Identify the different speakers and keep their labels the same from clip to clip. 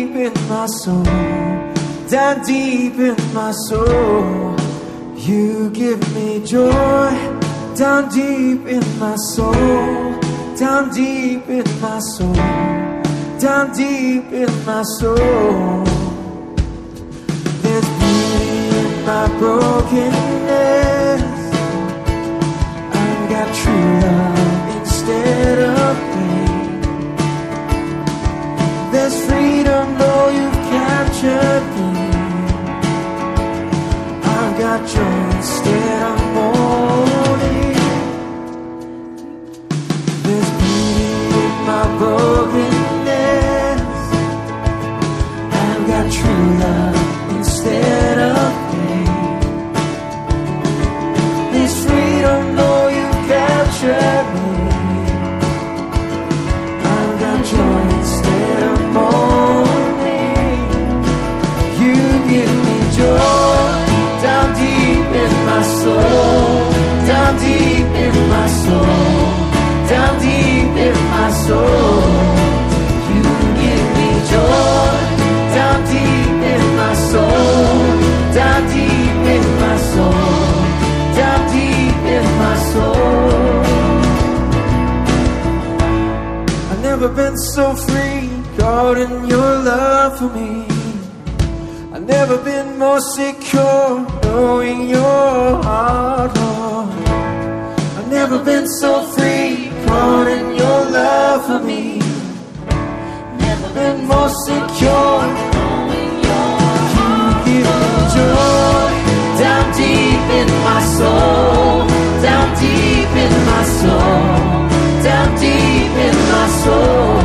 Speaker 1: deep in my soul, down deep in my soul. You give me joy, down deep in my soul, down deep in my soul, down deep in my soul. There's beauty in my brokenness. I've got true love instead of pain. There's freedom, though you've captured me. I've got joy instead of mourning. There's beauty in my brokenness. Never been so free, caught in your love for me. I've never been more secure, knowing your heart, Lord. I've never been so free, caught in love for me. Never been more secure. You give me joy down deep in my soul, down deep in my soul, down deep in my soul.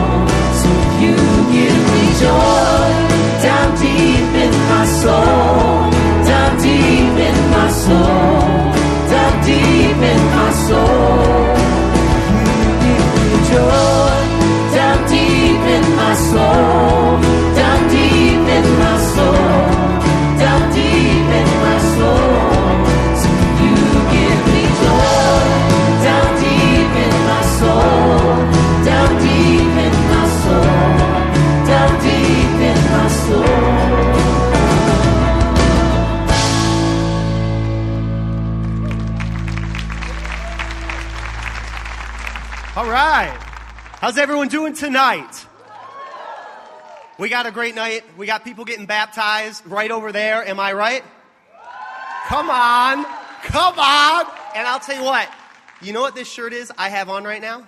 Speaker 1: So you give me joy down deep in my soul, down deep in my soul, down deep in my soul.
Speaker 2: How's everyone doing tonight? We got a great night. We got people getting baptized right over there. Am I right? Come on. Come on. And I'll tell you what. You know what this shirt is I have on right now?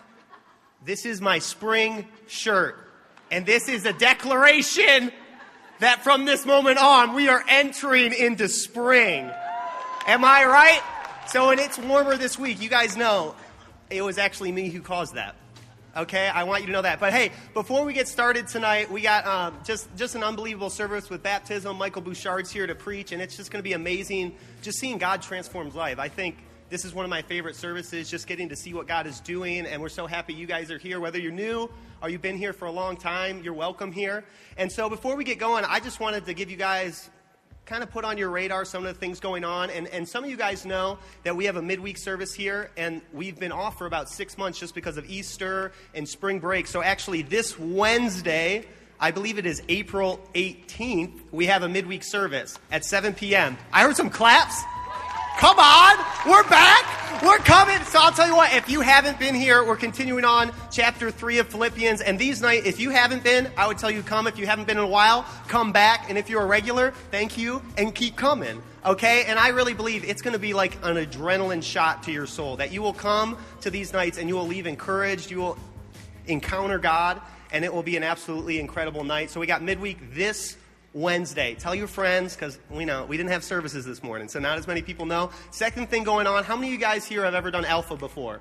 Speaker 2: This is my spring shirt. And this is a declaration that from this moment on, we are entering into spring. Am I right? So, when it's warmer this week, you guys know it was actually me who caused that. Okay, I want you to know that. But hey, before we get started tonight, we got um, just just an unbelievable service with baptism. Michael Bouchard's here to preach, and it's just going to be amazing. Just seeing God transforms life. I think this is one of my favorite services. Just getting to see what God is doing, and we're so happy you guys are here. Whether you're new or you've been here for a long time, you're welcome here. And so, before we get going, I just wanted to give you guys kind of put on your radar some of the things going on. And, and some of you guys know that we have a midweek service here, and we've been off for about six months just because of Easter and spring break. So, actually, this Wednesday, I believe it is April 18th, we have a midweek service at 7 p.m. I heard some claps. Come on, we're back. We're coming. So I'll tell you what, if you haven't been here, we're continuing on chapter 3 of Philippians. And these nights, if you haven't been, I would tell you come. If you haven't been in a while, come back. And if you're a regular, thank you and keep coming. Okay? And I really believe it's going to be like an adrenaline shot to your soul that you will come to these nights and you will leave encouraged. You will encounter God, and it will be an absolutely incredible night. So we got midweek this Wednesday. Tell your friends because we know we didn't have services this morning, so not as many people know. Second thing going on, how many of you guys here have ever done Alpha before?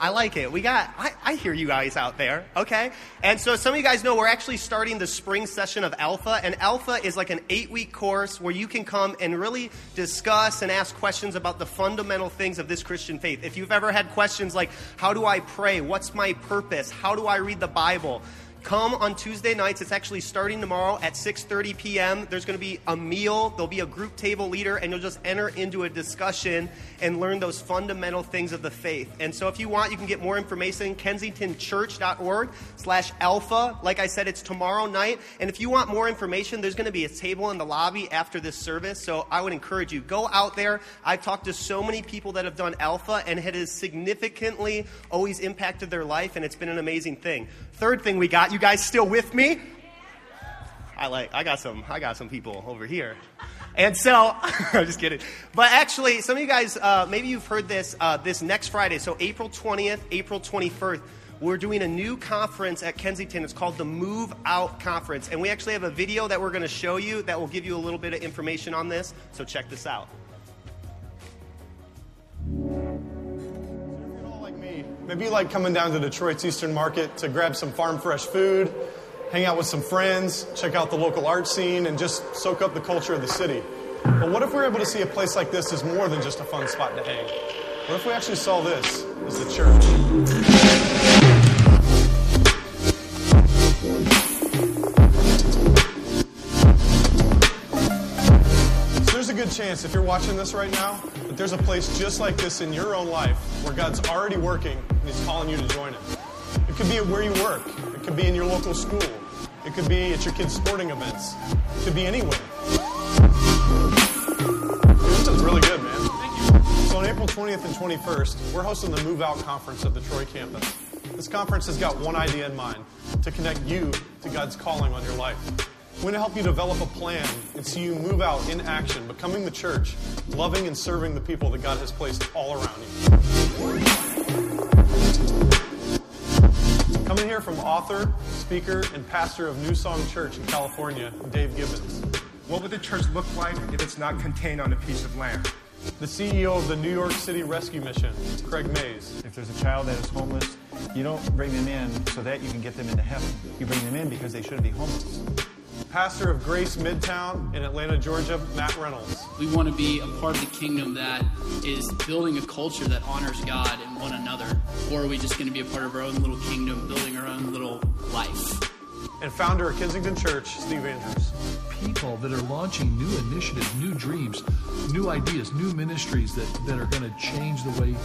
Speaker 2: I like it. We got, I, I hear you guys out there, okay? And so some of you guys know we're actually starting the spring session of Alpha, and Alpha is like an eight week course where you can come and really discuss and ask questions about the fundamental things of this Christian faith. If you've ever had questions like, how do I pray? What's my purpose? How do I read the Bible? Come on Tuesday nights. It's actually starting tomorrow at 6:30 p.m. There's going to be a meal. There'll be a group table leader, and you'll just enter into a discussion and learn those fundamental things of the faith. And so, if you want, you can get more information. KensingtonChurch.org/alpha. Like I said, it's tomorrow night. And if you want more information, there's going to be a table in the lobby after this service. So I would encourage you go out there. I've talked to so many people that have done Alpha, and it has significantly always impacted their life, and it's been an amazing thing. Third thing we got, you guys still with me? I like I got some I got some people over here. And so, I'm just kidding. But actually, some of you guys, uh, maybe you've heard this uh, this next Friday, so April 20th, April 21st, we're doing a new conference at Kensington. It's called the Move Out Conference. And we actually have a video that we're going to show you that will give you a little bit of information on this. So check this out.
Speaker 3: Maybe you like coming down to Detroit's Eastern Market to grab some farm fresh food, hang out with some friends, check out the local art scene, and just soak up the culture of the city. But what if we are able to see a place like this as more than just a fun spot to hang? What if we actually saw this as the church? Good chance if you're watching this right now that there's a place just like this in your own life where God's already working and He's calling you to join Him. It could be where you work, it could be in your local school, it could be at your kids' sporting events, it could be anywhere. This is really good, man. Thank you. So on April 20th and 21st, we're hosting the Move Out Conference at the Troy campus. This conference has got one idea in mind to connect you to God's calling on your life. We want to help you develop a plan and see you move out in action, becoming the church, loving and serving the people that God has placed all around you. Coming here from author, speaker, and pastor of New Song Church in California, Dave Gibbons.
Speaker 4: What would the church look like if it's not contained on a piece of land?
Speaker 3: The CEO of the New York City Rescue Mission, Craig Mayes.
Speaker 5: If there's a child that is homeless, you don't bring them in so that you can get them into heaven. You bring them in because they shouldn't be homeless
Speaker 3: pastor of Grace Midtown in Atlanta, Georgia, Matt Reynolds.
Speaker 6: We want to be a part of the kingdom that is building a culture that honors God and one another. Or are we just going to be a part of our own little kingdom, building our own little life?
Speaker 3: And founder of Kensington Church, Steve Andrews.
Speaker 7: People that are launching new initiatives, new dreams, new ideas, new ministries that, that are going to change the way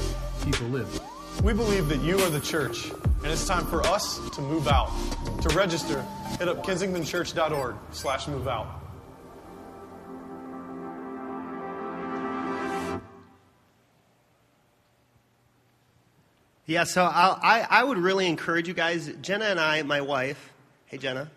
Speaker 7: people live.
Speaker 3: We believe that you are the church, and it's time for us to move out. To register, hit up kensingtonchurch.org slash move out.
Speaker 2: Yeah, so I'll, i I, would really encourage you guys. Jenna and I, my wife, hey Jenna,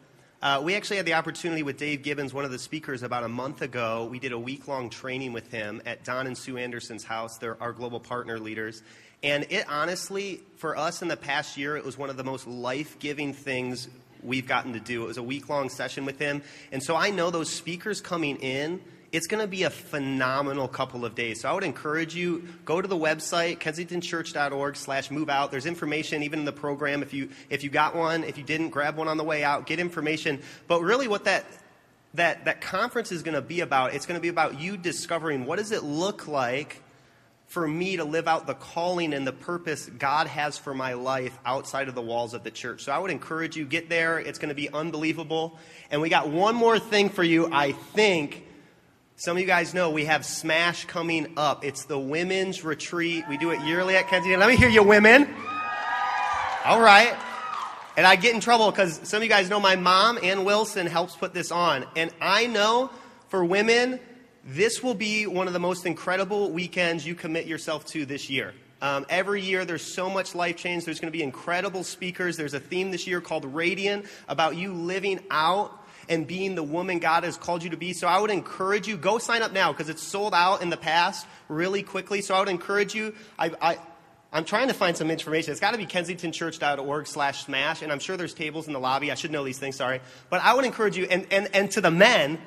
Speaker 2: uh, we actually had the opportunity with Dave Gibbons, one of the speakers, about a month ago. We did a week long training with him at Don and Sue Anderson's house. They're our global partner leaders. And it honestly, for us in the past year, it was one of the most life giving things we've gotten to do. It was a week long session with him. And so I know those speakers coming in, it's going to be a phenomenal couple of days. So I would encourage you, go to the website, kensingtonchurch.org slash move out. There's information even in the program. If you, if you got one, if you didn't, grab one on the way out, get information. But really what that, that, that conference is going to be about, it's going to be about you discovering what does it look like for me to live out the calling and the purpose God has for my life outside of the walls of the church. So I would encourage you get there. It's going to be unbelievable. And we got one more thing for you, I think. Some of you guys know we have Smash coming up. It's the women's retreat. We do it yearly at Kensington. Let me hear you, women. All right. And I get in trouble because some of you guys know my mom, Ann Wilson, helps put this on. And I know for women, this will be one of the most incredible weekends you commit yourself to this year. Um, every year, there's so much life change. There's going to be incredible speakers. There's a theme this year called Radiant about you living out and being the woman God has called you to be. So I would encourage you, go sign up now because it's sold out in the past really quickly. So I would encourage you. I, I, I'm trying to find some information. It's got to be kensingtonchurch.org slash smash, and I'm sure there's tables in the lobby. I should know these things, sorry. But I would encourage you, and, and, and to the men,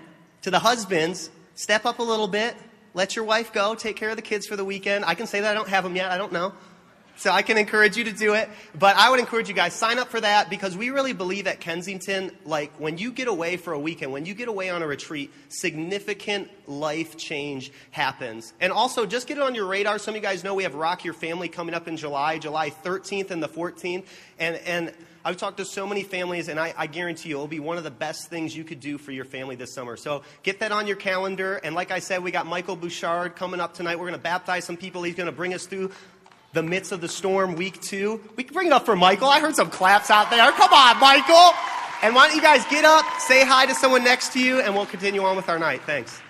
Speaker 2: to the husbands, Step up a little bit. Let your wife go. Take care of the kids for the weekend. I can say that I don't have them yet. I don't know. So I can encourage you to do it. But I would encourage you guys, sign up for that because we really believe at Kensington, like when you get away for a weekend, when you get away on a retreat, significant life change happens. And also, just get it on your radar. Some of you guys know we have Rock Your Family coming up in July, July 13th and the 14th. And, and I've talked to so many families, and I, I, guarantee you it'll be one of the best things you could do for your family this summer. So get that on your calendar. And like I said, we got Michael Bouchard coming up tonight. We're going to baptize some people. He's going to bring us through the midst of the storm, week two. We can bring it up for Michael. I heard some claps out there. Come on, Michael. And why don't you guys get up, say hi to someone next to you, and we'll continue on with our night. Thanks.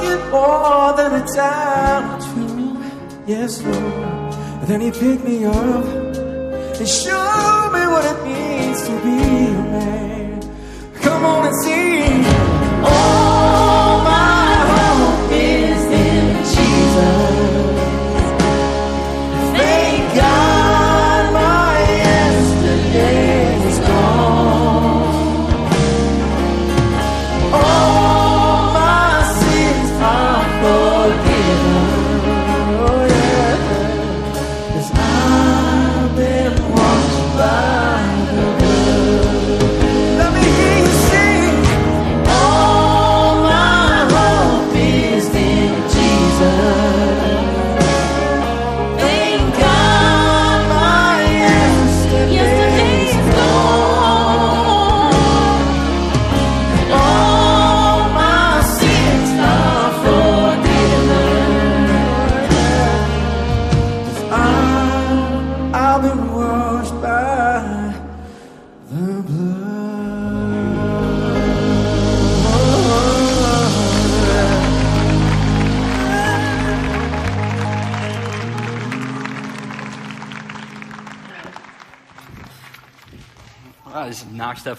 Speaker 1: pocket more than a dime or. Yes, Lord. Then He picked me up and showed me what it means to be a man. Come on and see. Oh.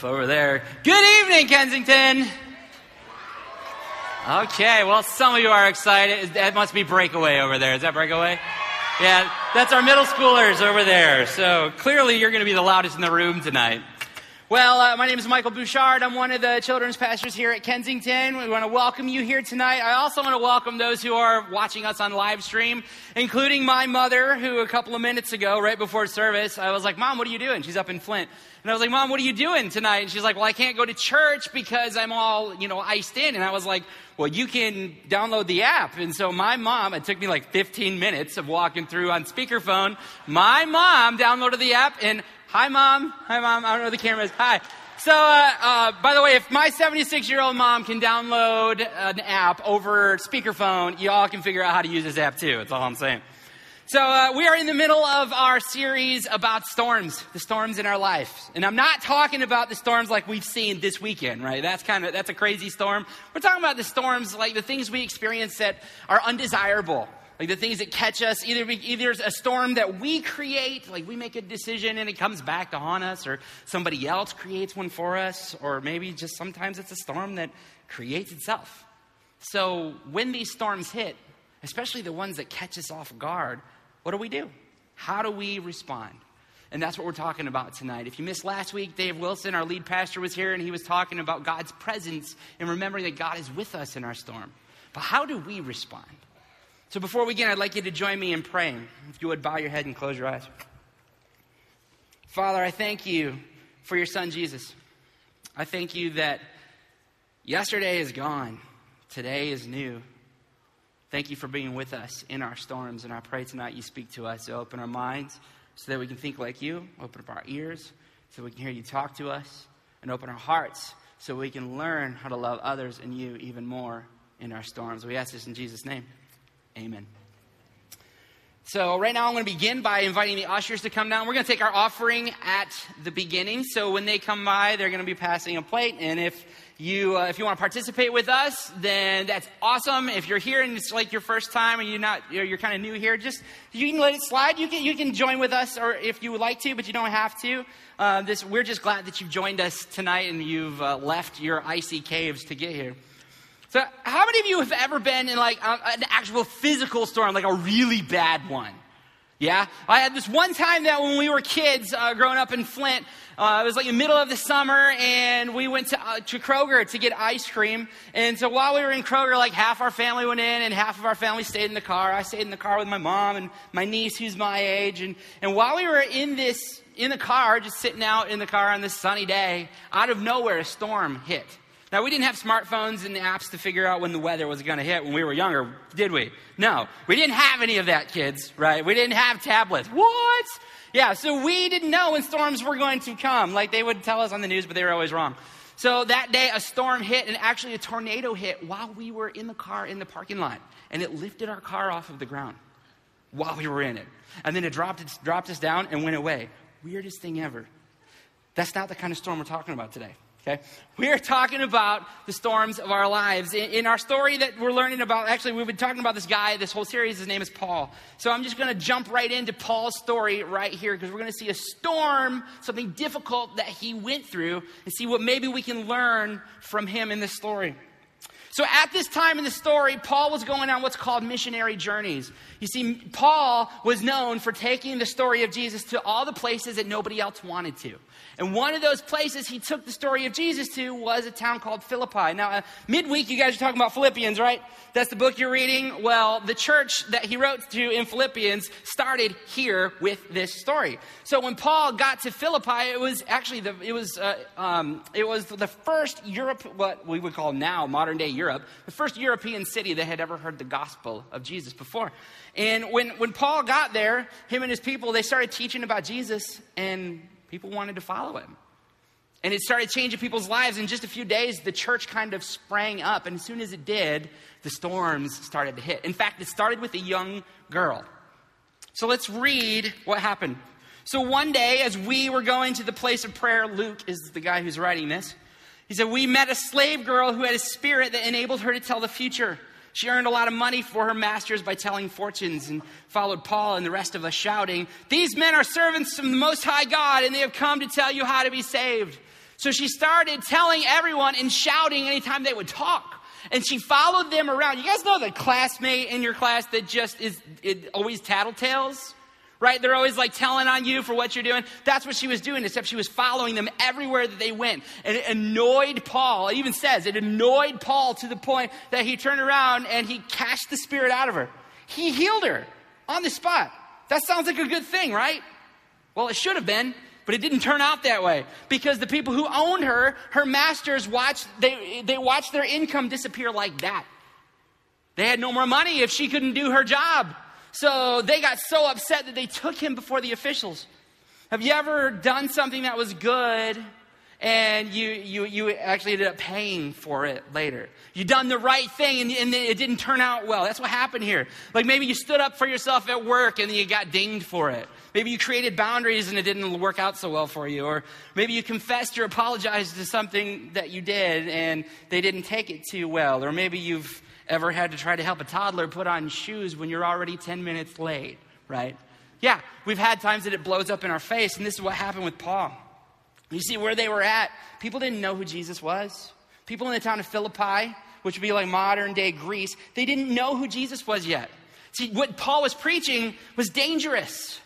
Speaker 8: Over there. Good evening, Kensington. Okay, well, some of you are excited. That must be Breakaway over there. Is that Breakaway? Yeah, that's our middle schoolers over there. So clearly, you're going to be the loudest in the room tonight. Well, uh, my name is Michael Bouchard. I'm one of the children's pastors here at Kensington. We want to welcome you here tonight. I also want to welcome those who are watching us on live stream, including my mother, who a couple of minutes ago, right before service, I was like, Mom, what are you doing? She's up in Flint. And I was like, Mom, what are you doing tonight? And she's like, Well, I can't go to church because I'm all, you know, iced in. And I was like, Well, you can download the app. And so my mom, it took me like 15 minutes of walking through on speakerphone. My mom downloaded the app and Hi, mom. Hi, mom. I don't know the camera is. Hi. So, uh, uh, by the way, if my 76 year old mom can download an app over speakerphone, y'all can figure out how to use this app too. That's all I'm saying. So, uh, we are in the middle of our series about storms, the storms in our life. And I'm not talking about the storms like we've seen this weekend, right? That's kind of, that's a crazy storm. We're talking about the storms like the things we experience that are undesirable like the things that catch us, either, either it's a storm that we create, like we make a decision and it comes back to haunt us, or somebody else creates one for us, or maybe just sometimes it's a storm that creates itself. So when these storms hit, especially the ones that catch us off guard, what do we do? How do we respond? And that's what we're talking about tonight. If you missed last week, Dave Wilson, our lead pastor, was here and he was talking about God's presence and remembering that God is with us in our storm. But how do we respond? So before we begin, I'd like you to join me in praying. If you would bow your head and close your eyes. Father, I thank you for your son Jesus. I thank you that yesterday is gone, today is new. Thank you for being with us in our storms, and I pray tonight you speak to us to open our minds so that we can think like you, open up our ears so we can hear you talk to us, and open our hearts so we can learn how to love others and you even more in our storms. We ask this in Jesus' name. Amen. So, right now, I'm going to begin by inviting the ushers to come down. We're going to take our offering at the beginning. So, when they come by, they're going to be passing a plate. And if you, uh, if you want to participate with us, then that's awesome. If you're here and it's like your first time and you're not, you're, you're kind of new here, just you can let it slide. You can, you can join with us, or if you would like to, but you don't have to. Uh, this, we're just glad that you've joined us tonight and you've uh, left your icy caves to get here. So, how many of you have ever been in like a, an actual physical storm, like a really bad one? Yeah, I had this one time that when we were kids, uh, growing up in Flint, uh, it was like the middle of the summer, and we went to, uh, to Kroger to get ice cream. And so while we were in Kroger, like half our family went in, and half of our family stayed in the car. I stayed in the car with my mom and my niece, who's my age. And and while we were in this in the car, just sitting out in the car on this sunny day, out of nowhere, a storm hit. Now, we didn't have smartphones and apps to figure out when the weather was going to hit when we were younger, did we? No. We didn't have any of that, kids, right? We didn't have tablets. What? Yeah, so we didn't know when storms were going to come. Like they would tell us on the news, but they were always wrong. So that day, a storm hit, and actually a tornado hit while we were in the car in the parking lot. And it lifted our car off of the ground while we were in it. And then it dropped, it dropped us down and went away. Weirdest thing ever. That's not the kind of storm we're talking about today. Okay? We are talking about the storms of our lives. In, in, our story that we're learning about, actually, we've been talking about this guy this whole series. His name is Paul. So I'm just going to jump right into Paul's story right here because we're going to see a storm, something difficult that he went through, and see what maybe we can learn from him in this story. So at this time in the story, Paul was going on what's called missionary journeys. You see, Paul was known for taking the story of Jesus to all the places that nobody else wanted to. And one of those places he took the story of Jesus to was a town called Philippi. Now, uh, midweek, you guys are talking about Philippians, right? That's the book you're reading. Well, the church that he wrote to in Philippians started here with this story. So when Paul got to Philippi, it was actually the, it was, uh, um, it was the first Europe, what we would call now modern day Europe, the first European city that had ever heard the gospel of Jesus before. And when, when Paul got there, him and his people, they started teaching about Jesus and people wanted to follow him. And it started changing people's lives. In just a few days, the church kind of sprang up. And as soon as it did, the storms started to hit. In fact, it started with a young girl. So let's read what happened. So one day, as we were going to the place of prayer, Luke is the guy who's writing this. He said, We met a slave girl who had a spirit that enabled her to tell the future. She earned a lot of money for her masters by telling fortunes and followed Paul and the rest of us shouting, These men are servants of the Most High God, and they have come to tell you how to be saved. So she started telling everyone and shouting anytime they would talk. And she followed them around. You guys know the classmate in your class that just is it always tattletales? Right? They're always like telling on you for what you're doing. That's what she was doing, except she was following them everywhere that they went. And it annoyed Paul. It even says it annoyed Paul to the point that he turned around and he cast the spirit out of her. He healed her on the spot. That sounds like a good thing, right? Well, it should have been, but it didn't turn out that way because the people who owned her, her masters, watched they, they watched their income disappear like that. They had no more money if she couldn't do her job. So they got so upset that they took him before the officials. Have you ever done something that was good and you, you, you actually ended up paying for it later? You done the right thing and, and it didn't turn out well. That's what happened here. Like maybe you stood up for yourself at work and you got dinged for it. Maybe you created boundaries and it didn't work out so well for you. Or maybe you confessed or apologized to something that you did and they didn't take it too well. Or maybe you've ever had to try to help a toddler put on shoes when you're already 10 minutes late, right? Yeah, we've had times that it blows up in our face, and this is what happened with Paul. You see, where they were at, people didn't know who Jesus was. People in the town of Philippi, which would be like modern day Greece, they didn't know who Jesus was yet. See, what Paul was preaching was dangerous.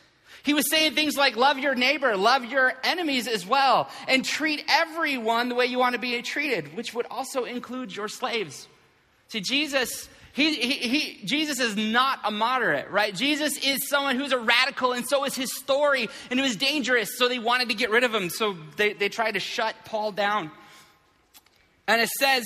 Speaker 8: He was saying things like, love your neighbor, love your enemies as well, and treat everyone the way you want to be treated, which would also include your slaves. See, Jesus, he, he, he, Jesus is not a moderate, right? Jesus is someone who's a radical, and so is his story, and it was dangerous, so they wanted to get rid of him, so they, they tried to shut Paul down. And it says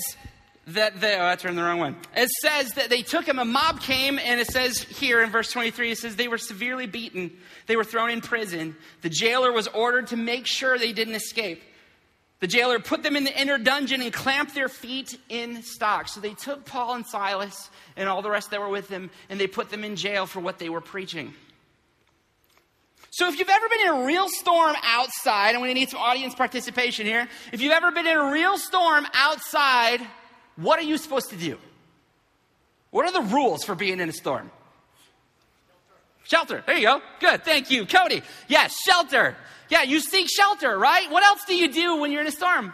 Speaker 8: that they, oh, I turned the wrong one. It says that they took him, a mob came, and it says here in verse 23, it says they were severely beaten, they were thrown in prison. The jailer was ordered to make sure they didn't escape. The jailer put them in the inner dungeon and clamped their feet in stocks. So they took Paul and Silas and all the rest that were with them and they put them in jail for what they were preaching. So if you've ever been in a real storm outside, I'm going to need some audience participation here. If you've ever been in a real storm outside, what are you supposed to do? What are the rules for being in a storm? Shelter. There you go. Good. Thank you. Cody. Yes, shelter. Yeah, you seek shelter, right? What else do you do when you're in a storm?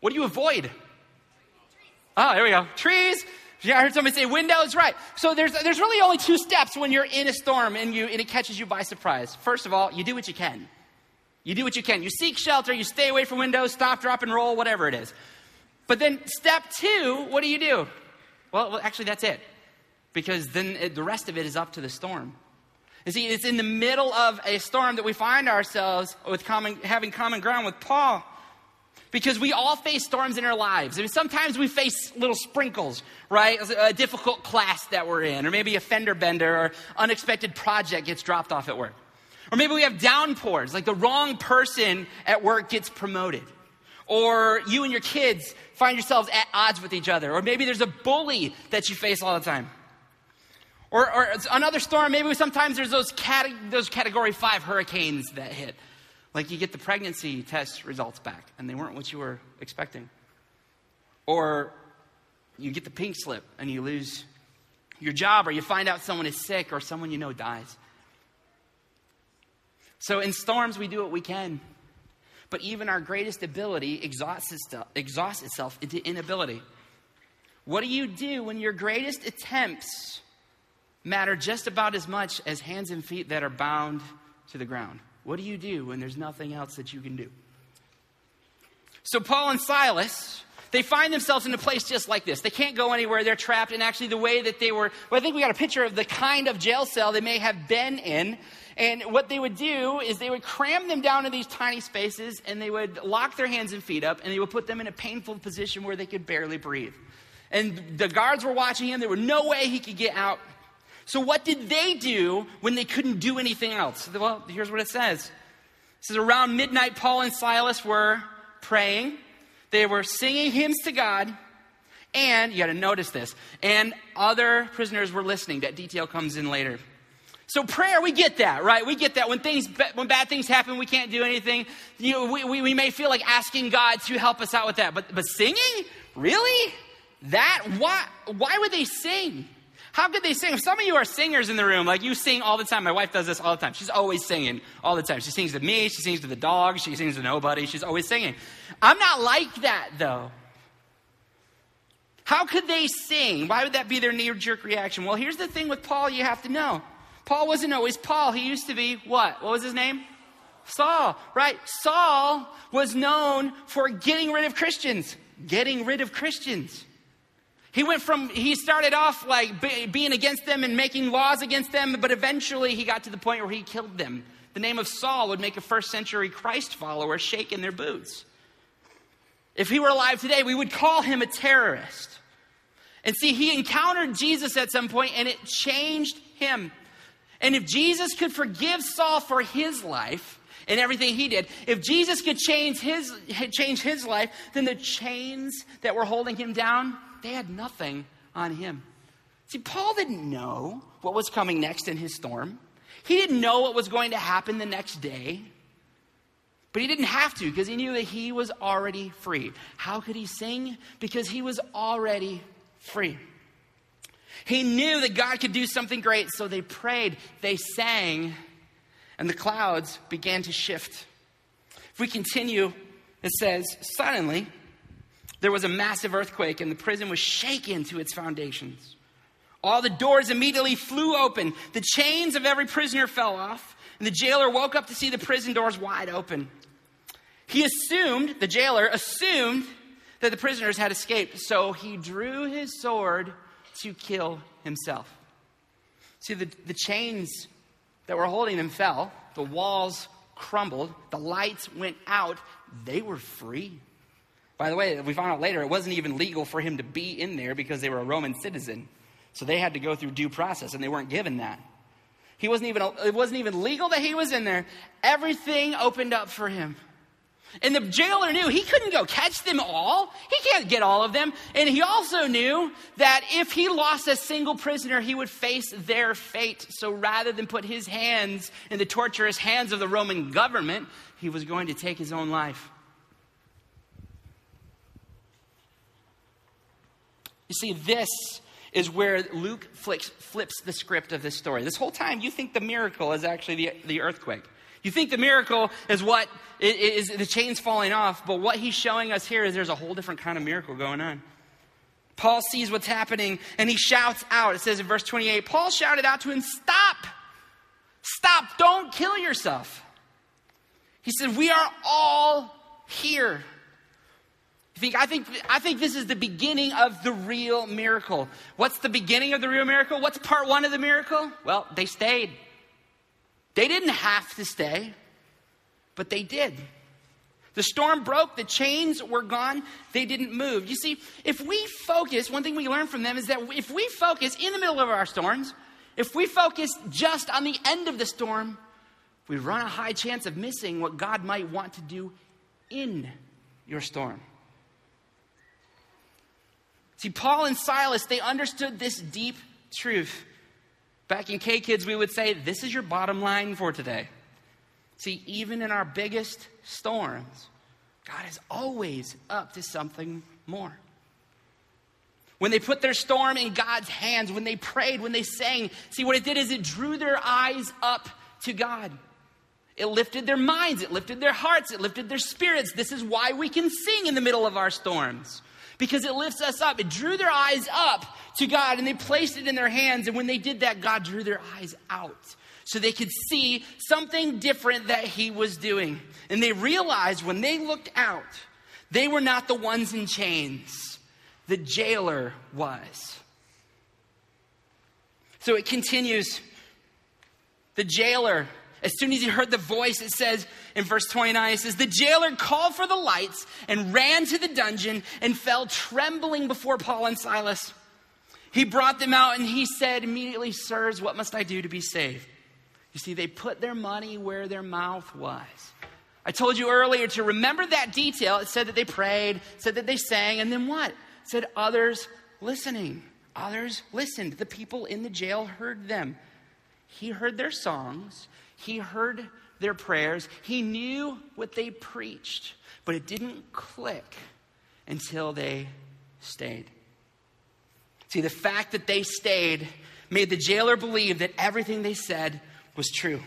Speaker 8: What do you avoid? Oh, there we go. Trees. Yeah, I heard somebody say windows, right. So there's, there's really only two steps when you're in a storm and, you, and it catches you by surprise. First of all, you do what you can. You do what you can. You seek shelter, you stay away from windows, stop, drop, and roll, whatever it is. But then step two, what do you do? Well, well actually, that's it. Because then it, the rest of it is up to the storm. You see, it's in the middle of a storm that we find ourselves with common, having common ground with Paul. Because we all face storms in our lives. I mean, sometimes we face little sprinkles, right? A difficult class that we're in, or maybe a fender bender, or unexpected project gets dropped off at work. Or maybe we have downpours, like the wrong person at work gets promoted. Or you and your kids find yourselves at odds with each other. Or maybe there's a bully that you face all the time. Or, or another storm, maybe sometimes there's those, those category five hurricanes that hit. Like you get the pregnancy test results back and they weren't what you were expecting. Or you get the pink slip and you lose your job, or you find out someone is sick or someone you know dies. So in storms, we do what we can. But even our greatest ability exhausts exhausts itself into inability. What do you do when your greatest attempts matter just about as much as hands and feet that are bound to the ground. What do you do when there's nothing else that you can do? So, Paul and Silas, they find themselves in a place just like this. They can't go anywhere. They're trapped. And actually, the way that they were, well, I think we got a picture of the kind of jail cell they may have been in. And what they would do is they would cram them down in these tiny spaces and they would lock their hands and feet up and they would put them in a painful position where they could barely breathe. And the guards were watching him. There was no way he could get out. So, what did they do when they couldn't do anything else? Well, here's what it says It says, Around midnight, Paul and Silas were praying, they were singing hymns to God, and you got to notice this, and other prisoners were listening. That detail comes in later. So prayer, we get that, right? We get that when things, when bad things happen, we can't do anything. You know, we, we, we may feel like asking God to help us out with that. But, but singing? Really? That, why, why would they sing? How could they sing? Some of you are singers in the room. Like you sing all the time. My wife does this all the time. She's always singing all the time. She sings to me, she sings to the dog, she sings to nobody. She's always singing. I'm not like that though. How could they sing? Why would that be their knee jerk reaction? Well, here's the thing with Paul you have to know Paul wasn't always Paul. He used to be what? What was his name? Saul, right? Saul was known for getting rid of Christians, getting rid of Christians. He went from, he started off like be, being against them and making laws against them, but eventually he got to the point where he killed them. The name of Saul would make a first century Christ follower shake in their boots. If he were alive today, we would call him a terrorist. And see, he encountered Jesus at some point and it changed him. And if Jesus could forgive Saul for his life and everything he did, if Jesus could change his, change his life, then the chains that were holding him down, they had nothing on him. See, Paul didn't know what was coming next in his storm. He didn't know what was going to happen the next day. But he didn't have to because he knew that he was already free. How could he sing? Because he was already free. He knew that God could do something great, so they prayed, they sang, and the clouds began to shift. If we continue, it says, Suddenly, there was a massive earthquake, and the prison was shaken to its foundations. All the doors immediately flew open. The chains of every prisoner fell off, and the jailer woke up to see the prison doors wide open. He assumed, the jailer assumed, that the prisoners had escaped, so he drew his sword to kill himself. See, the, the chains that were holding him fell, the walls crumbled, the lights went out, they were free. By the way, we found out later it wasn't even legal for him to be in there because they were a Roman citizen. So they had to go through due process and they weren't given that. He wasn't even it wasn't even legal that he was in there. Everything opened up for him. And the jailer knew he couldn't go catch them all. He can't get all of them. And he also knew that if he lost a single prisoner, he would face their fate. So rather than put his hands in the torturous hands of the Roman government, he was going to take his own life. You see, this is where Luke flips, flips the script of this story. This whole time, you think the miracle is actually the, the earthquake. You think the miracle is what is the chains falling off, but what he's showing us here is there's a whole different kind of miracle going on. Paul sees what's happening and he shouts out. It says in verse 28 Paul shouted out to him, Stop! Stop! Don't kill yourself. He said, We are all here. Think, I, think, I think this is the beginning of the real miracle. What's the beginning of the real miracle? What's part one of the miracle? Well, they stayed. They didn't have to stay, but they did. The storm broke, the chains were gone, they didn't move. You see, if we focus, one thing we learn from them is that if we focus in the middle of our storms, if we focus just on the end of the storm, we run a high chance of missing what God might want to do in your storm. See, Paul and Silas, they understood this deep truth. Back in K Kids, we would say, This is your bottom line for today. See, even in our biggest storms, God is always up to something more. When they put their storm in God's hands, when they prayed, when they sang, see what it did is it drew their eyes up to God. It lifted their minds, it lifted their hearts, it lifted their spirits. This is why we can sing in the middle of our storms because it lifts us up. It drew their eyes up to God and they placed it in their hands. And when they did that, God drew their eyes out so they could see something different that He was doing. And they realized when they looked out, they were not the ones in chains, the jailer was. So it continues. The jailer as soon as he heard the voice, it says in verse 29, it says, The jailer called for the lights and ran to the dungeon and fell trembling before Paul and Silas. He brought them out and he said immediately, Sirs, what must I do to be saved? You see, they put their money where their mouth was. I told you earlier to remember that detail. It said that they prayed, said that they sang, and then what? It said others listening. Others listened. The people in the jail heard them. He heard their songs. He heard their prayers. He knew what they preached, but it didn't click until they stayed. See, the fact that they stayed made the jailer believe that everything they said was true.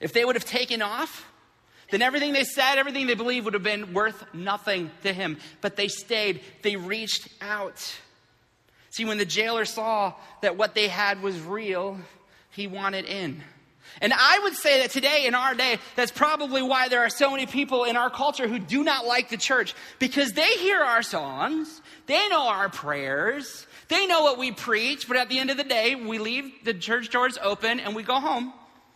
Speaker 8: If they would have taken off, then everything they said, everything they believed would have been worth nothing to him. But they stayed, they reached out. See, when the jailer saw that what they had was real, he wanted in. And I would say that today, in our day, that's probably why there are so many people in our culture who do not like the church because they hear our songs, they know our prayers, they know what we preach, but at the end of the day, we leave the church doors open and we go home.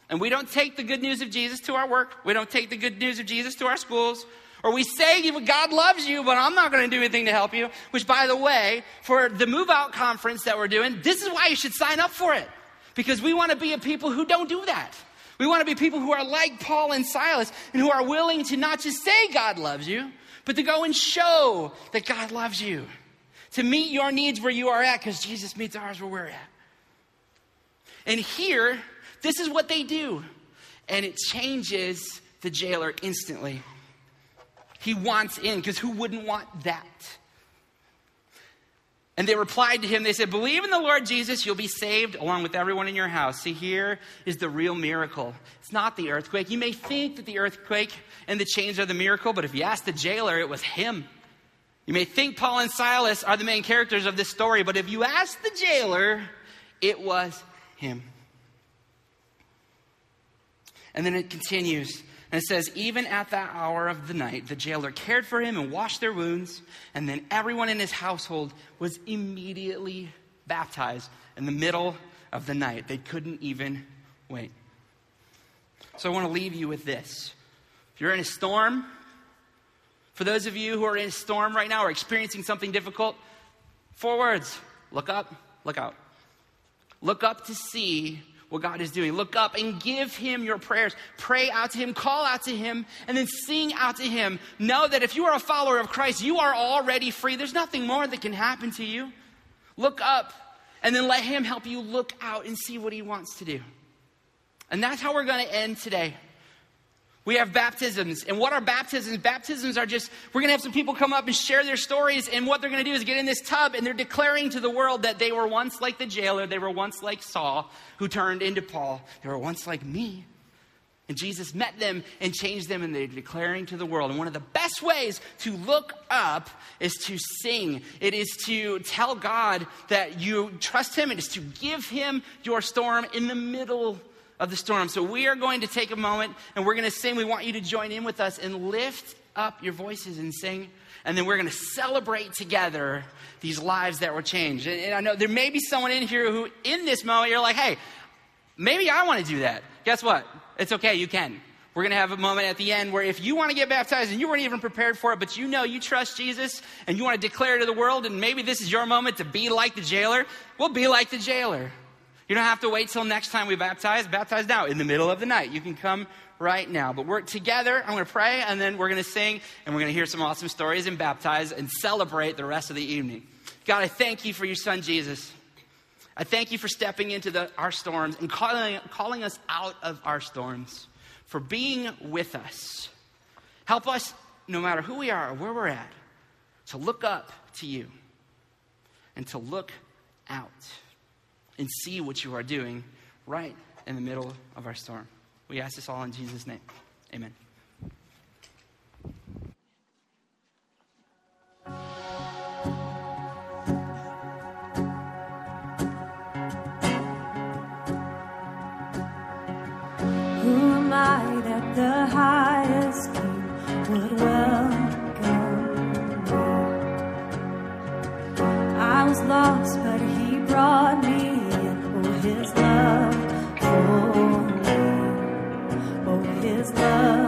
Speaker 8: And we don't take the good news of Jesus to our work. We don't take the good news of Jesus to our schools. Or we say God loves you, but I'm not going to do anything to help you. Which, by the way, for the move out conference that we're doing, this is why you should sign up for it. Because we want to be a people who don't do that. We want to be people who are like Paul and Silas and who are willing to not just say God loves you, but to go and show that God loves you. To meet your needs where you are at, because Jesus meets ours where we're at. And here, this is what they do. And it changes the jailer instantly. He wants in, because who wouldn't want that? And they replied to him, they said, Believe in the Lord Jesus, you'll be saved along with everyone in your house. See, here is the real miracle. It's not the earthquake. You may think that the earthquake and the chains are the miracle, but if you ask the jailer, it was him. You may think Paul and Silas are the main characters of this story, but if you ask the jailer, it was him. And then it continues. And it says, even at that hour of the night, the jailer cared for him and washed their wounds. And then everyone in his household was immediately baptized in the middle of the night. They couldn't even wait. So I want to leave you with this. If you're in a storm, for those of you who are in a storm right now or experiencing something difficult, four words look up, look out. Look up to see what God is doing. Look up and give Him your prayers. Pray out to Him, call out to Him, and then sing out to Him. Know that if you are a follower of Christ, you are already free. There's nothing more that can happen to you. Look up and then let Him help you look out and see what He wants to do. And that's how we're going to end today. We have baptisms. And what are baptisms? Baptisms are just, we're going to have some people come up and share their stories. And what they're going to do is get in this tub and they're declaring to the world that they were once like the jailer. They were once like Saul, who turned into Paul. They were once like me. And Jesus met them and changed them, and they're declaring to the world. And one of the best ways to look up is to sing. It is to tell God that you trust Him. It is to give Him your storm in the middle of the storm. So we are going to take a moment and we're going to sing. We want you to join in with us and lift up your voices and sing. And then we're going to celebrate together these lives that were changed. And, and I know there may be someone in here who, in this moment, you're like, hey, maybe I want to do that. Guess what? It's okay, you can. We're going to have a moment at the end where if you want to get baptized and you weren't even prepared for it, but you know you trust Jesus and you want to declare to the world, and maybe this is your moment to be like the jailer, we'll be like the jailer. You don't have to wait till next time we baptize. Baptize now in the middle of the night. You can come right now. But we're together. I'm going to pray and then we're going to sing and we're going to hear some awesome stories and baptize and celebrate the rest of the evening. God, I thank you for your son Jesus. I thank you for stepping into the, our storms and calling, calling us out of our storms, for being with us. Help us, no matter who we are or where we're at, to look up to you and to look out and see what you are doing right in the middle of our storm. We ask this all in Jesus' name. Amen.
Speaker 9: Who am I that the highest king would welcome me? I was lost, but he brought me his love for me. Oh, his love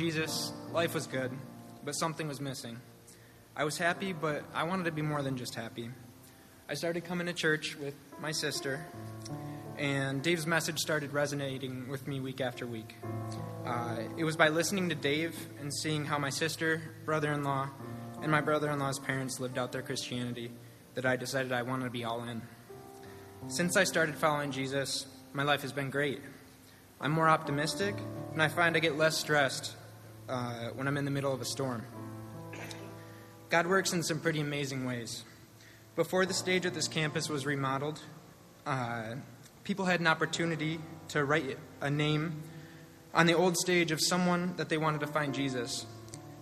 Speaker 10: Jesus, life was good, but something was missing. I was happy, but I wanted to be more than just happy. I started coming to church with my sister, and Dave's message started resonating with me week after week. Uh, it was by listening to Dave and seeing how my sister, brother in law, and my brother in law's parents lived out their Christianity that I decided I wanted to be all in. Since I started following Jesus, my life has been great. I'm more optimistic, and I find I get less stressed uh, when I'm in the middle of a storm. God works in some pretty amazing ways. Before the stage at this campus was remodeled, uh, people had an opportunity to write a name on the old stage of someone that they wanted to find Jesus.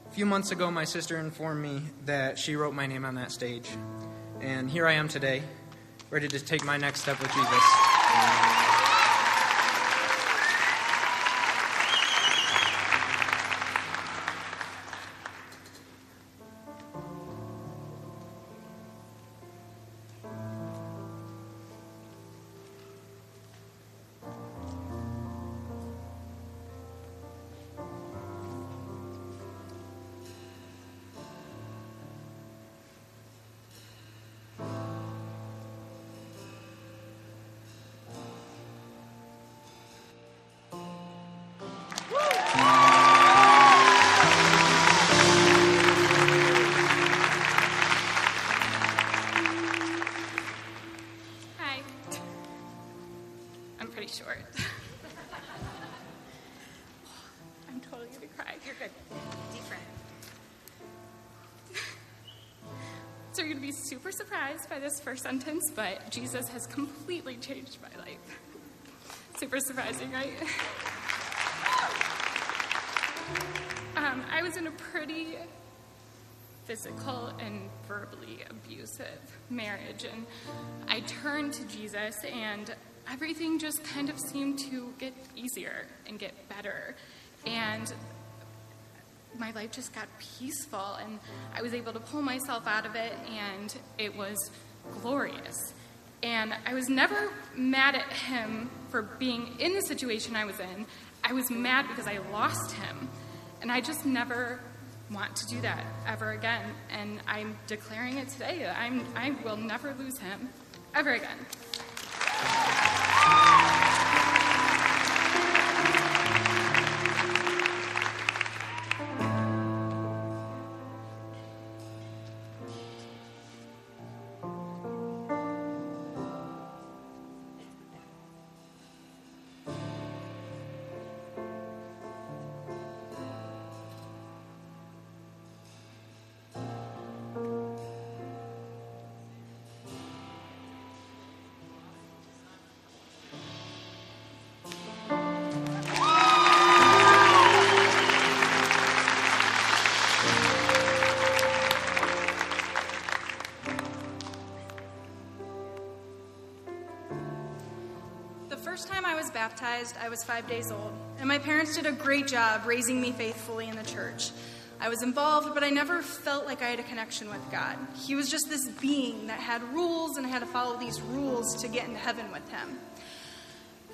Speaker 10: A few months ago, my sister informed me that she wrote my name on that stage. And here I am today, ready to take my next step with Jesus.
Speaker 11: Surprised by this first sentence, but Jesus has completely changed my life. Super surprising, right? Um, I was in a pretty physical and verbally abusive marriage. And I turned to Jesus, and everything just kind of seemed to get easier and get better. And my life just got peaceful, and I was able to pull myself out of it, and it was glorious. And I was never mad at him for being in the situation I was in. I was mad because I lost him. And I just never want to do that ever again. And I'm declaring it today. I'm, I will never lose him ever again.
Speaker 12: Baptized, I was five days old, and my parents did a great job raising me faithfully in the church. I was involved, but I never felt like I had a connection with God. He was just this being that had rules and I had to follow these rules to get into heaven with Him.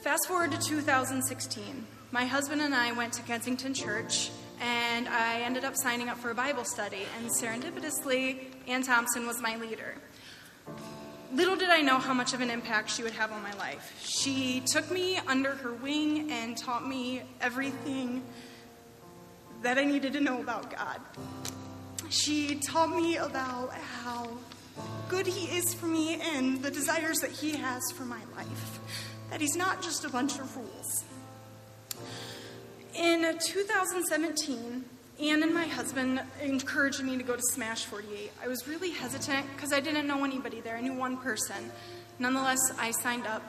Speaker 12: Fast forward to 2016. My husband and I went to Kensington Church, and I ended up signing up for a Bible study, and serendipitously, Ann Thompson was my leader. Little did I know how much of an impact she would have on my life. She took me under her wing and taught me everything that I needed to know about God. She taught me about how good He is for me and the desires that He has for my life. That He's not just a bunch of rules. In 2017, Ann and my husband encouraged me to go to Smash 48. I was really hesitant because I didn't know anybody there. I knew one person. Nonetheless, I signed up,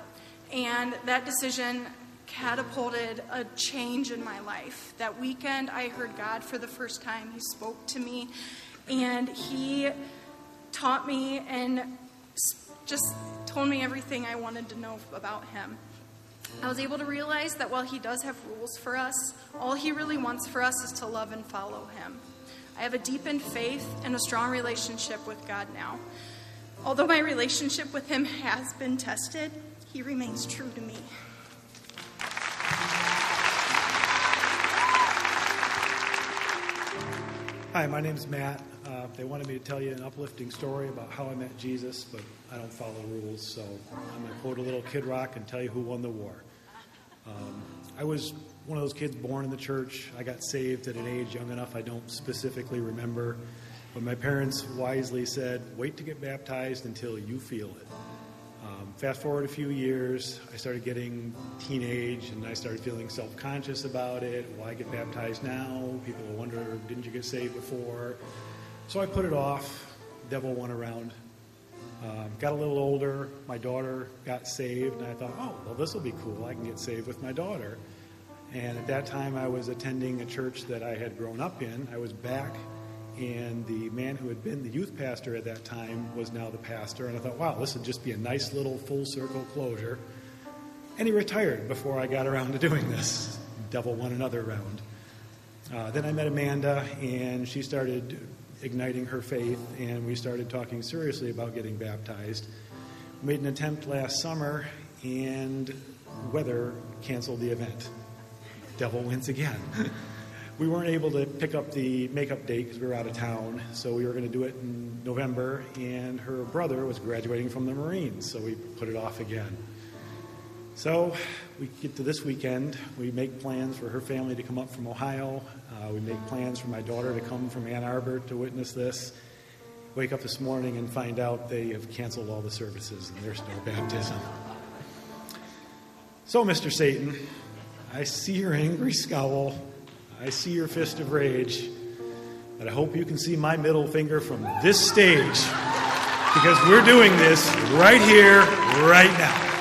Speaker 12: and that decision catapulted a change in my life. That weekend, I heard God for the first time. He spoke to me, and He taught me and just told me everything I wanted to know about Him. I was able to realize that while he does have rules for us, all he really wants for us is to love and follow him. I have a deepened faith and a strong relationship with God now. Although my relationship with him has been tested, he remains true to me.
Speaker 13: Hi, my name is Matt. Uh, they wanted me to tell you an uplifting story about how I met Jesus, but I don't follow rules, so I'm going to quote a little Kid Rock and tell you who won the war. Um, I was one of those kids born in the church. I got saved at an age young enough I don't specifically remember, but my parents wisely said, wait to get baptized until you feel it. Um, fast forward a few years, I started getting teenage and I started feeling self conscious about it. Why get baptized now? People will wonder, didn't you get saved before? So I put it off. Devil went around. Um, got a little older. My daughter got saved, and I thought, oh, well, this will be cool. I can get saved with my daughter. And at that time, I was attending a church that I had grown up in. I was back and the man who had been the youth pastor at that time was now the pastor. And I thought, wow, this would just be a nice little full circle closure. And he retired before I got around to doing this. Devil won another round. Uh, then I met Amanda, and she started igniting her faith, and we started talking seriously about getting baptized. Made an attempt last summer, and weather canceled the event. Devil wins again. we weren't able to pick up the makeup date because we were out of town, so we were going to do it in November, and her brother was graduating from the Marines, so we put it off again. So we get to this weekend, we make plans for her family to come up from Ohio. Uh, we make plans for my daughter to come from Ann Arbor to witness this. Wake up this morning and find out they have canceled all the services and there's no baptism. So, Mr. Satan, I see your angry scowl. I see your fist of rage, but I hope you can see my middle finger from this stage because we're doing this right here, right now.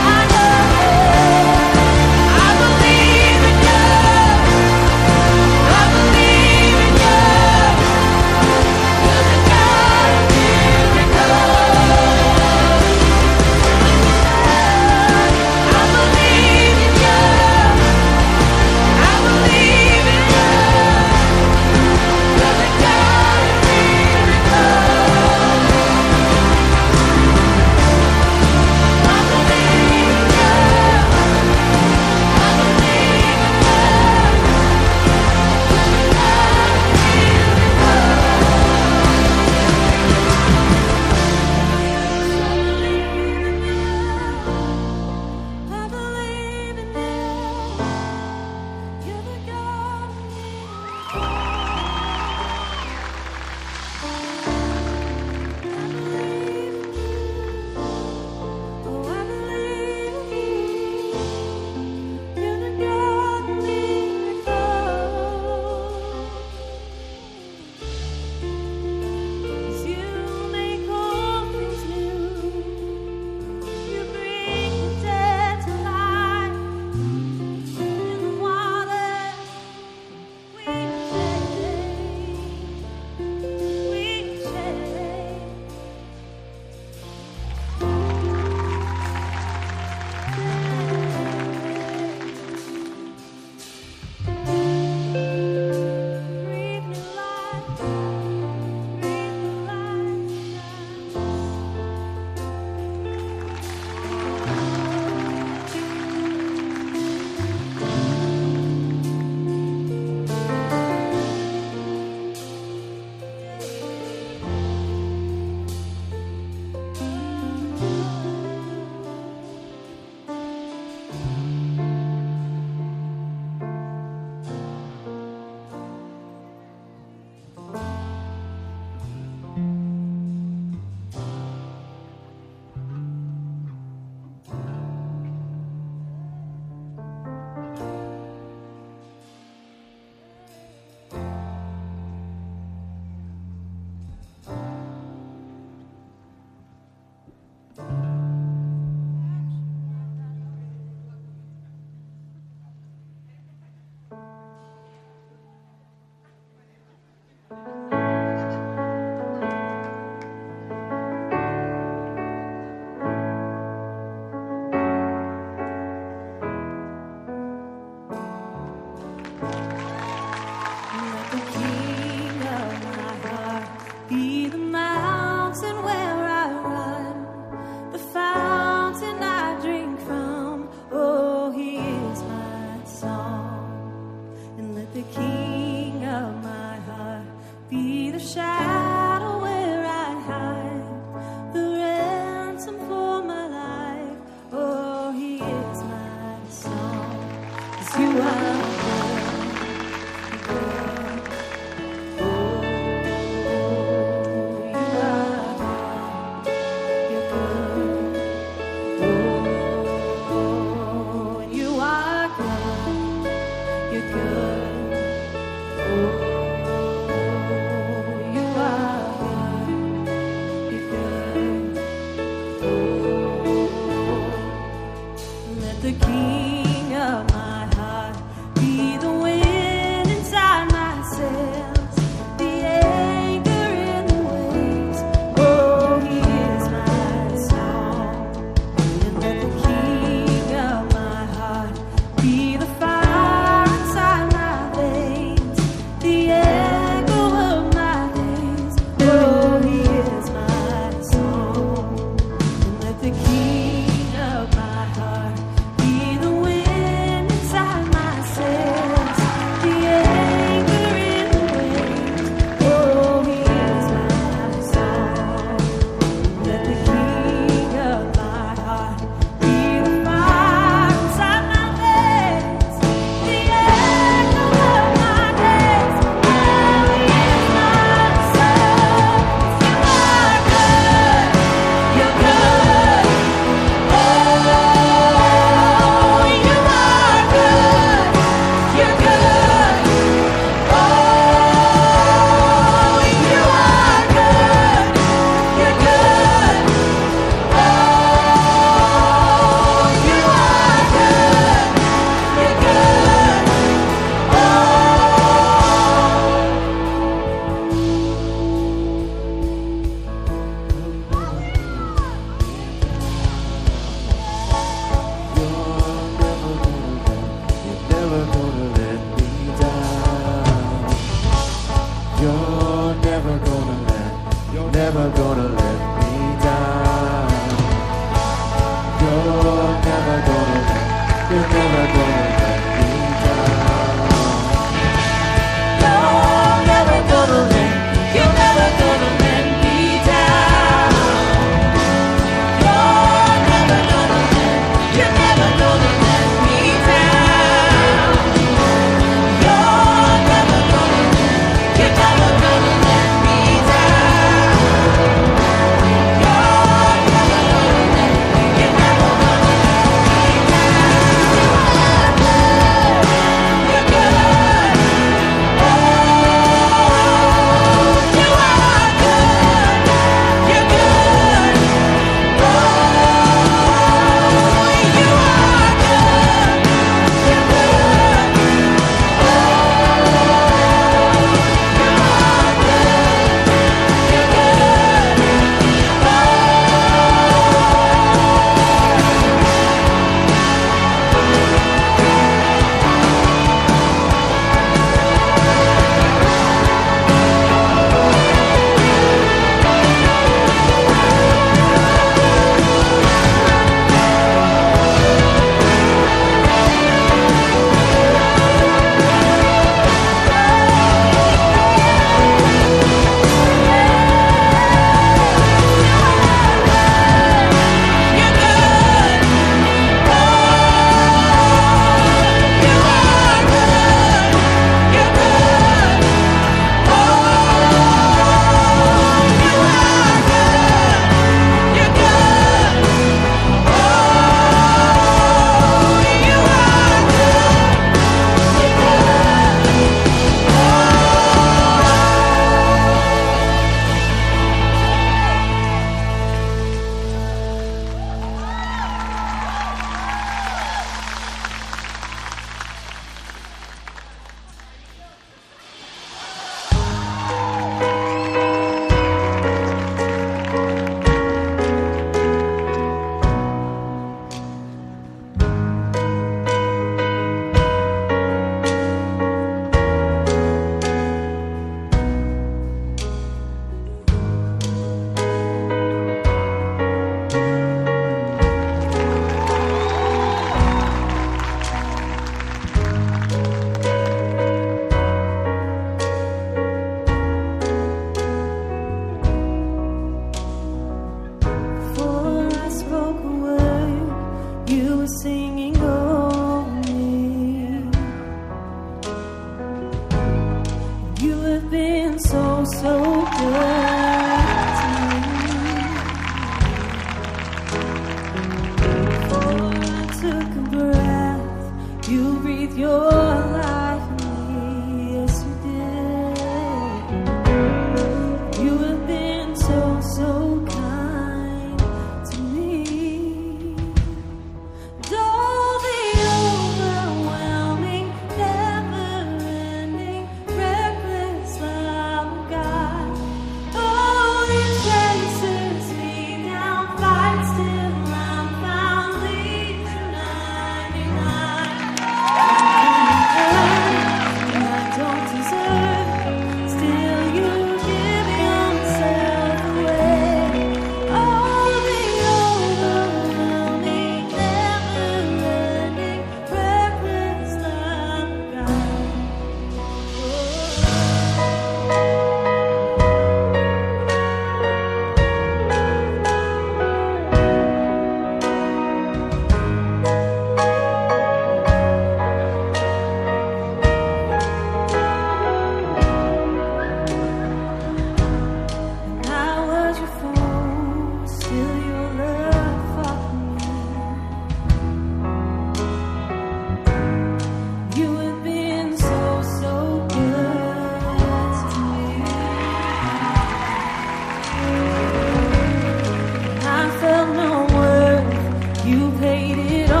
Speaker 9: Worth,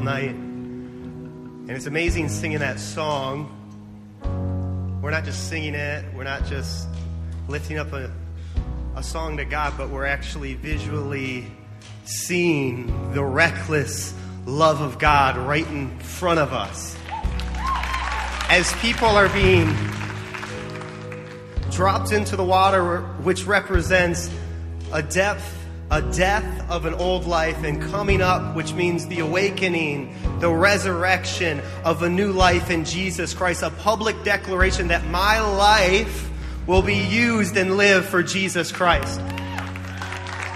Speaker 2: powerful night. And it's amazing singing that song. We're not just singing it, we're not just lifting up a, a song to God, but we're actually visually seeing the reckless love of God right in front of us. As people are being dropped into the water, which represents a depth, a death of an old life, and coming up, which means the awakening, the resurrection of a new life in Jesus Christ, a public declaration that my life will be used and live for Jesus Christ.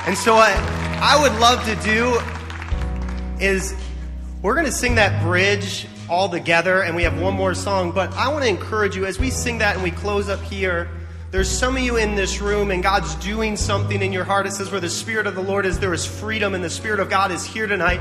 Speaker 2: And so, what I would love to do is we're going to sing that bridge all together, and we have one more song. But I want to encourage you as we sing that and we close up here. There's some of you in this room, and God's doing something in your heart. It says, Where the Spirit of the Lord is, there is freedom, and the Spirit of God is here tonight.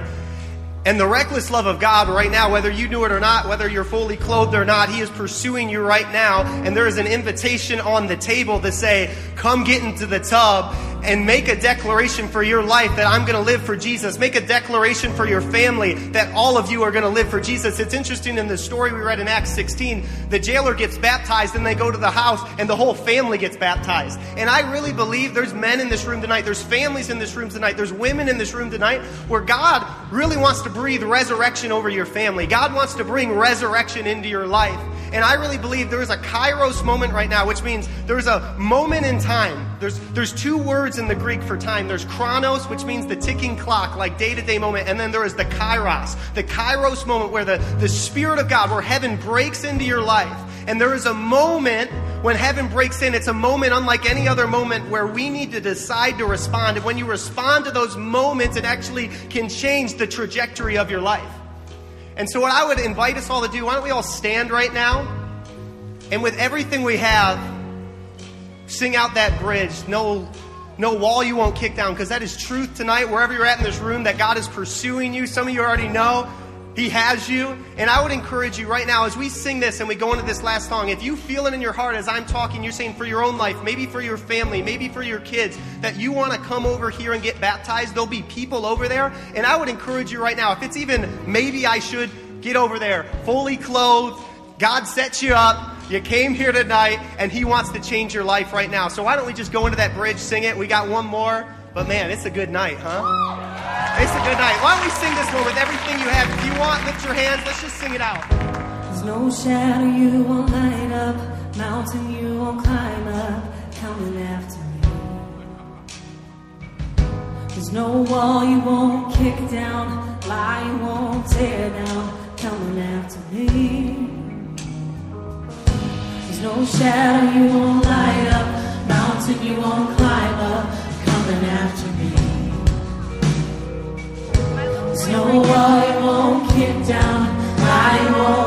Speaker 2: And the reckless love of God right now, whether you knew it or not, whether you're fully clothed or not, He is pursuing you right now. And there is an invitation on the table to say, Come get into the tub and make a declaration for your life that I'm going to live for Jesus. Make a declaration for your family that all of you are going to live for Jesus. It's interesting in the story we read in Acts 16, the jailer gets baptized and they go to the house and the whole family gets baptized. And I really believe there's men in this room tonight, there's families in this room tonight, there's women in this room tonight where God really wants to breathe resurrection over your family. God wants to bring resurrection into your life. And I really believe there is a kairos moment right now, which means there's a moment in time. There's, there's two words in the Greek for time. There's chronos, which means the ticking clock, like day to day moment. And then there is the kairos, the kairos moment where the, the Spirit of God, where heaven breaks into your life. And there is a moment when heaven breaks in. It's a moment unlike any other moment where we need to decide to respond. And when you respond to those moments, it actually can change the trajectory of your life. And so, what I would invite us all to do, why don't we all stand right now? And with everything we have, sing out that bridge. No, no wall you won't kick down, because that is truth tonight, wherever you're at in this room, that God is pursuing you. Some of you already know. He has you. And I would encourage you right now as we sing this and we go into this last song, if you feel it in your heart as I'm talking, you're saying for your own life, maybe for your family, maybe for your kids, that you want to come over here and get baptized, there'll be people over there. And I would encourage you right now, if it's even maybe I should get over there, fully clothed, God sets you up. You came here tonight and He wants to change your life right now. So why don't we just go into that bridge, sing it? We got one more. But man, it's a good night, huh? It's a good night. Why don't we sing this one with everything you have? If you want, lift your hands. Let's just sing it out.
Speaker 9: There's no shadow you won't light up, mountain you won't climb up, coming after me. There's no wall you won't kick down, lie you won't tear down, coming after me. No shadow you won't light up, mountain you won't climb up, coming after me. There's no wall you won't kick down, you won't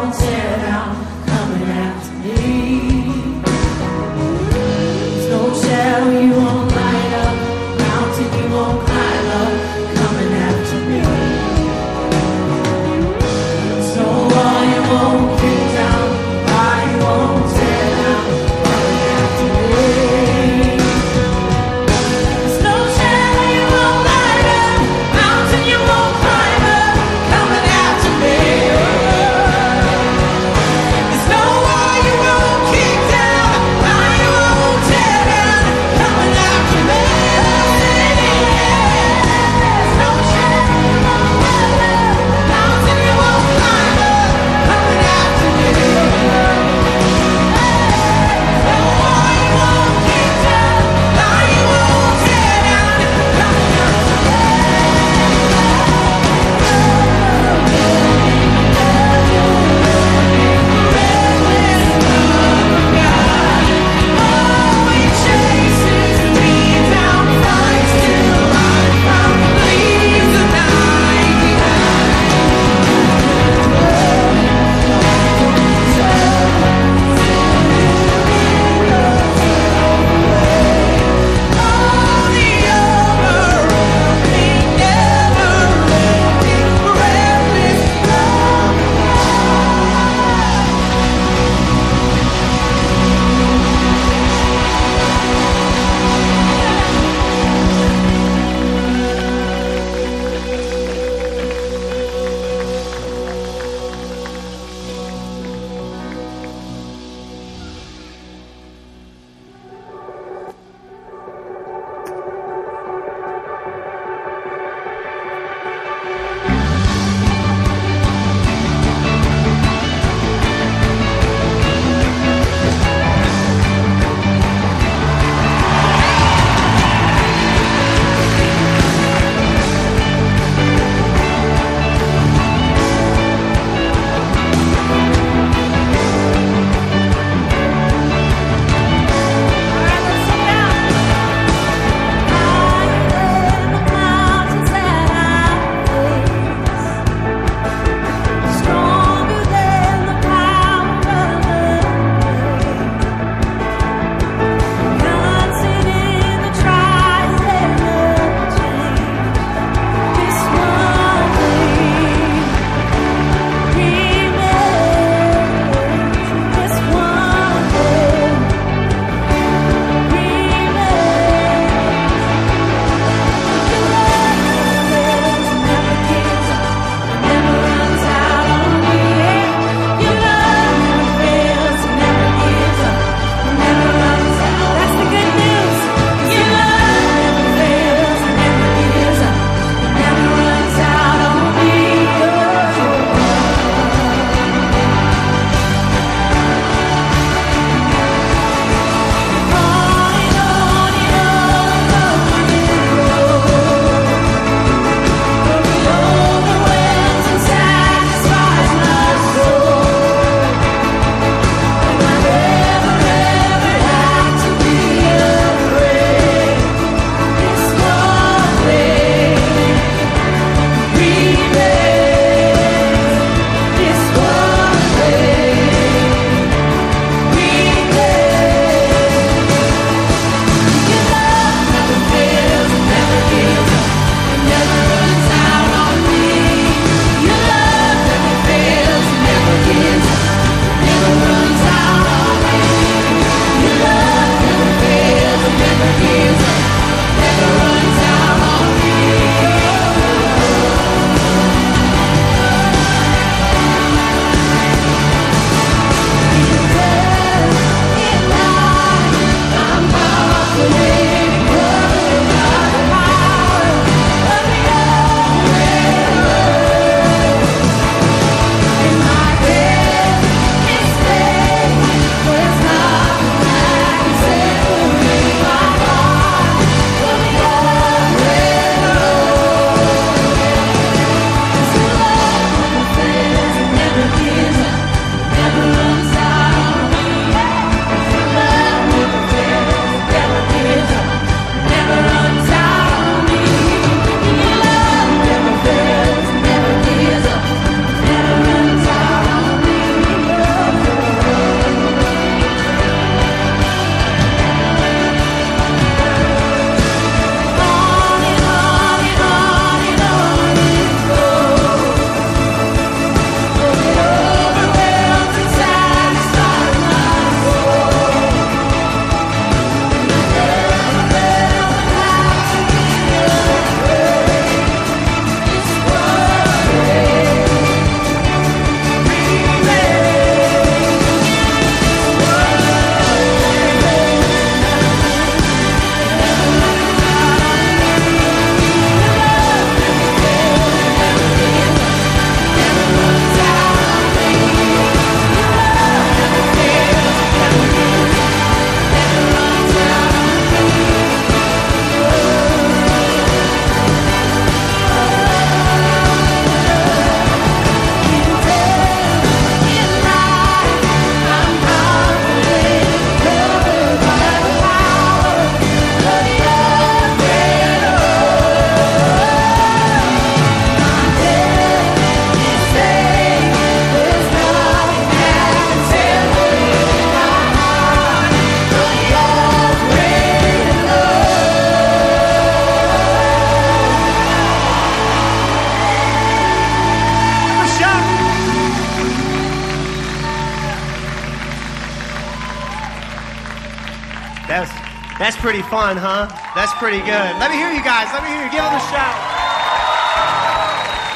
Speaker 2: pretty fun, huh? That's pretty good. Let me hear you guys. Let me hear you. Give them a shout.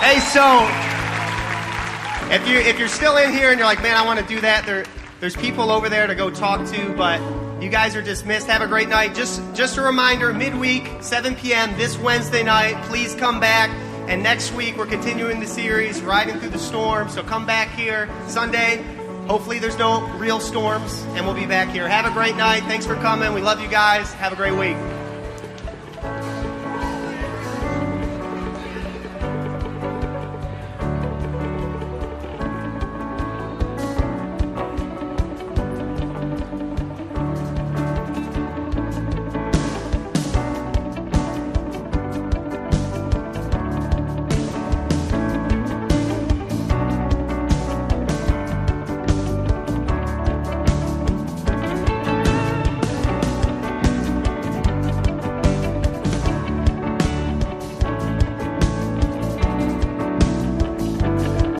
Speaker 2: Hey, so if you if you're still in here and you're like, man, I want to do that, there there's people over there to go talk to, but you guys are dismissed. Have a great night. Just just a reminder, midweek, 7 p.m. this Wednesday night. Please come back. And next week we're continuing the series, riding through the storm. So come back here Sunday. Hopefully there's no real storms, and we'll be back here. Have a great night. Thanks for coming. We love you guys. Have a great week.